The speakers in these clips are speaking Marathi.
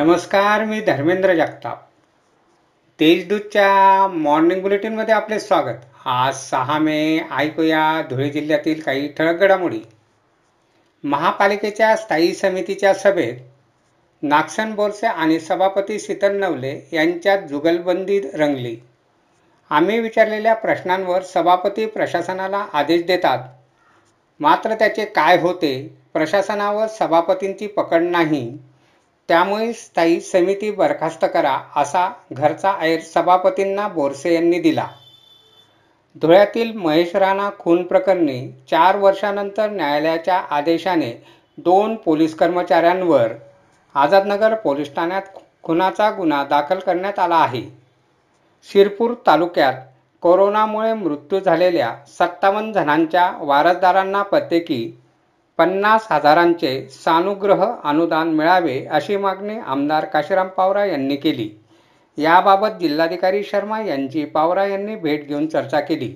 नमस्कार मी धर्मेंद्र जगताप. तेजदूतच्या मॉर्निंग बुलेटिनमध्ये आपले स्वागत. आज सहा मे ऐकूया धुळे जिल्ह्यातील काही ठळक घडामोडी. महापालिकेच्या स्थायी समितीच्या सभेत नागसन बोरसे आणि सभापती शीतल नवले यांच्यात जुगलबंदी रंगली. आम्ही विचारलेल्या प्रश्नांवर सभापती प्रशासनाला आदेश देतात. मात्र त्याचे काय होते? प्रशासनावर सभापतींची पकड नाही. त्यामुळे स्थायी समिती बरखास्त करा असा घरचा ऐर सभापतींना बोरसे यांनी दिला. धुळ्यातील महेश राणा खून प्रकरणी चार वर्षानंतर न्यायालयाच्या आदेशाने दोन पोलीस कर्मचाऱ्यांवर आझादनगर पोलीस ठाण्यात खुनाचा गुन्हा दाखल करण्यात आला आहे. शिरपूर तालुक्यात कोरोनामुळे मृत्यू झालेल्या सत्तावन्न जणांच्या वारसदारांना प्रत्येकी पन्नास हजारांचे सानुग्रह अनुदान मिळावे अशी मागणी आमदार काशीराम पावरा यांनी केली. याबाबत जिल्हाधिकारी शर्मा यांची पावरा यांनी भेट घेऊन चर्चा केली.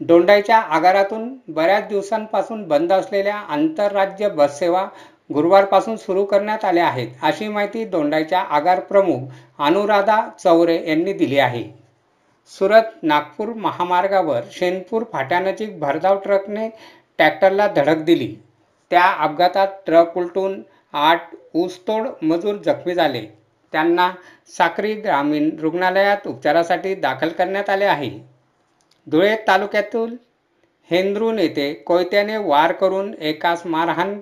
दोंडाईच्या आगारातून बऱ्याच दिवसांपासून बंद असलेल्या आंतरराज्य बससेवा गुरुवारपासून सुरू करण्यात आल्या आहेत अशी माहिती दोंडाईच्या आगार प्रमुख अनुराधा चौरे यांनी दिली आहे. सुरत नागपूर महामार्गावर शेनपूर फाट्यानजीक भरधाव ट्रकने ट्रॅक्टरला धडक दिली. त्या अपघातात ट्रक उलटून आठ ऊसतोड मजूर जखमी झाले. त्यांना साक्री ग्रामीण रुग्णालयात उपचारासाठी दाखल करण्यात आले आहे. धुळे तालुक्यातील हेंद्रून येथे कोयत्याने वार करून एकास मारहाण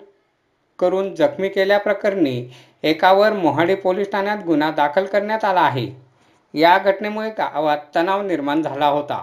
करून जखमी केल्याप्रकरणी एकावर मोहाडी पोलीस ठाण्यात गुन्हा दाखल करण्यात आला आहे. या घटनेमुळे गावात तणाव निर्माण झाला होता.